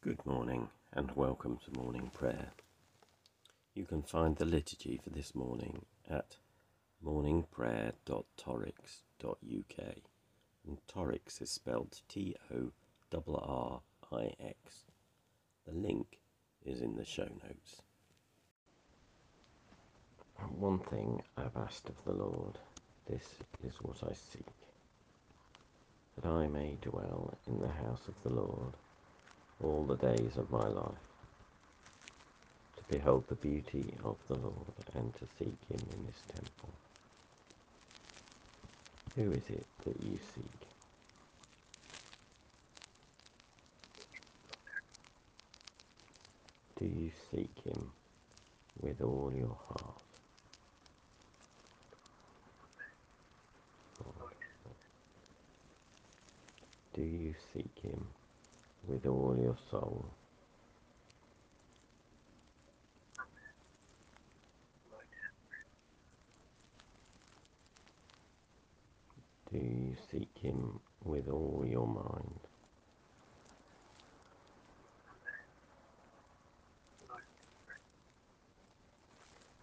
Good morning and welcome to morning prayer. You can find the liturgy for this morning at morningprayer.torrix.uk and Torrix is spelled T O R R I X. The link is in the show notes. One thing I've asked of the Lord, this is what I seek, that I may dwell in the house of the Lord all the days of my life, to behold the beauty of the Lord and to seek him in his temple. Who is it that you seek? Do you seek him with all your heart? Do you seek him with all your soul? Do you seek him with all your mind?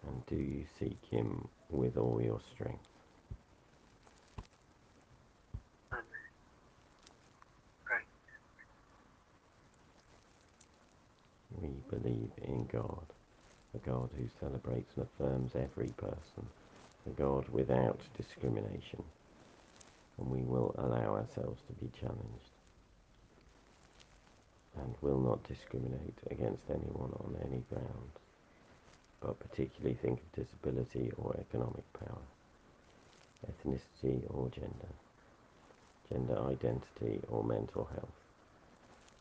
And do you seek him with all your strength? We believe in God, a God who celebrates and affirms every person, a God without discrimination, and we will allow ourselves to be challenged. And will not discriminate against anyone on any grounds, but particularly think of disability or economic power, ethnicity or gender, gender identity or mental health,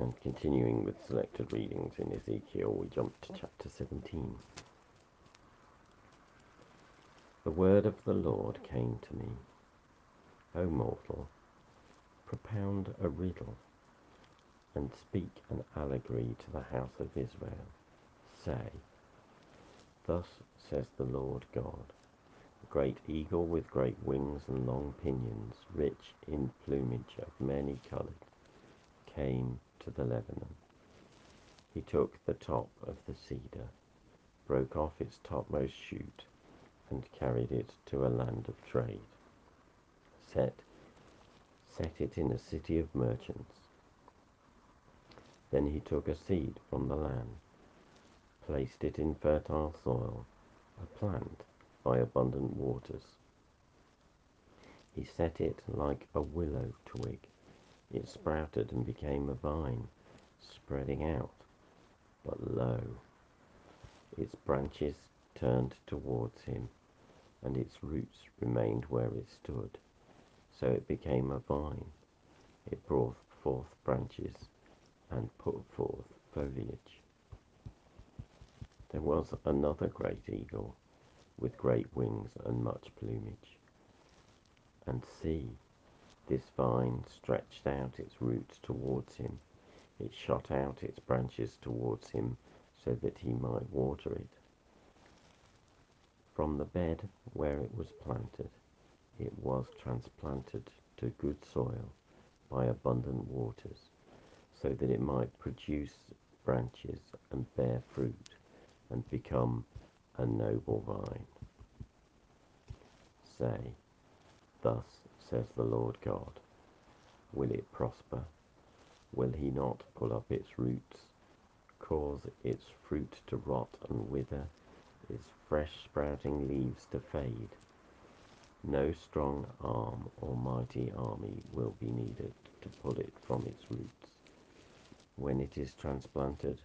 And continuing with selected readings in Ezekiel, we jump to chapter 17. The word of the Lord came to me, O mortal, propound a riddle and speak an allegory to the house of Israel. Say, Thus says the Lord God, a great eagle with great wings and long pinions, rich in plumage of many coloured, came to the Lebanon. He took the top of the cedar, broke off its topmost shoot, and carried it to a land of trade. Set, set it in a city of merchants. Then he took a seed from the land, placed it in fertile soil, a plant by abundant waters. He set it like a willow twig it sprouted and became a vine, spreading out. But lo, its branches turned towards him, and its roots remained where it stood. So it became a vine. It brought forth branches and put forth foliage. There was another great eagle with great wings and much plumage. And see, this vine stretched out its roots towards him. It shot out its branches towards him so that he might water it. From the bed where it was planted, it was transplanted to good soil by abundant waters, so that it might produce branches and bear fruit and become a noble vine. Say, Thus says the Lord God. Will it prosper? Will he not pull up its roots, cause its fruit to rot and wither, its fresh sprouting leaves to fade? No strong arm or mighty army will be needed to pull it from its roots. When it is transplanted,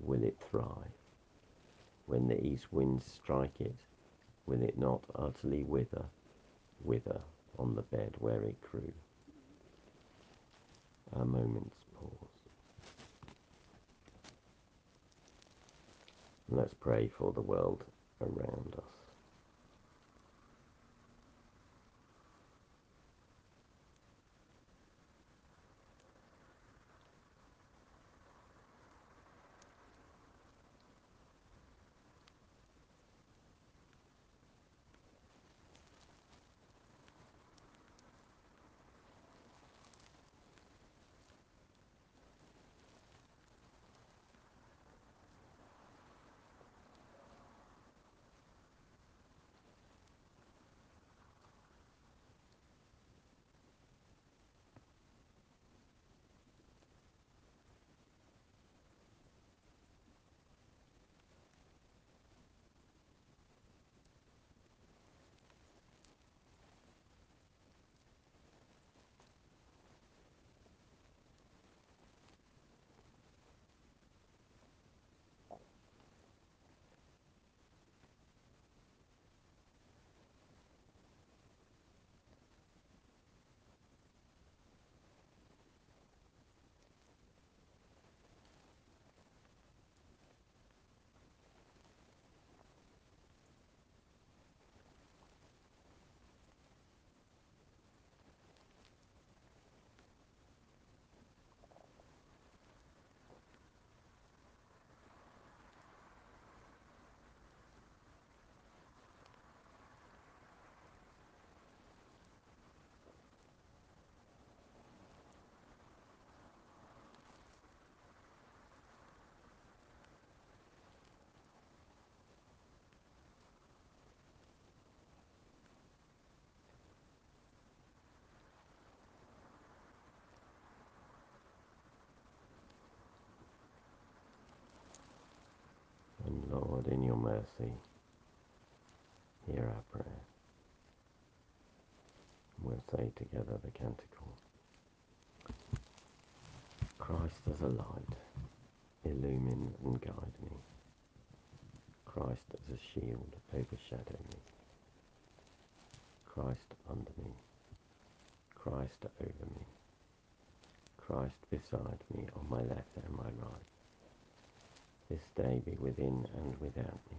will it thrive? When the east winds strike it, will it not utterly wither? wither on the bed where it grew. a moment's pause. Let's pray for the world around us. Mercy, hear our prayer. We'll say together the canticle. Christ as a light, illumine and guide me. Christ as a shield, overshadow me. Christ under me. Christ over me. Christ beside me on my left and my right. This day be within and without me.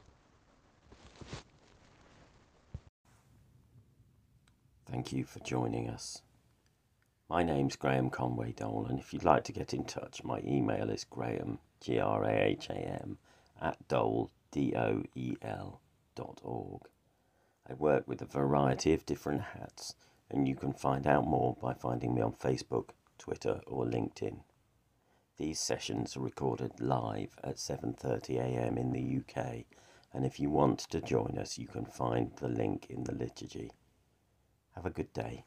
Thank you for joining us. My name's Graham Conway Doel, and if you'd like to get in touch, my email is graham, G R A H A M, at doel, D O E L, dot org. I work with a variety of different hats, and you can find out more by finding me on Facebook, Twitter, or LinkedIn. These sessions are recorded live at 7:30 a.m. in the UK, and if you want to join us, you can find the link in the liturgy. Have a good day.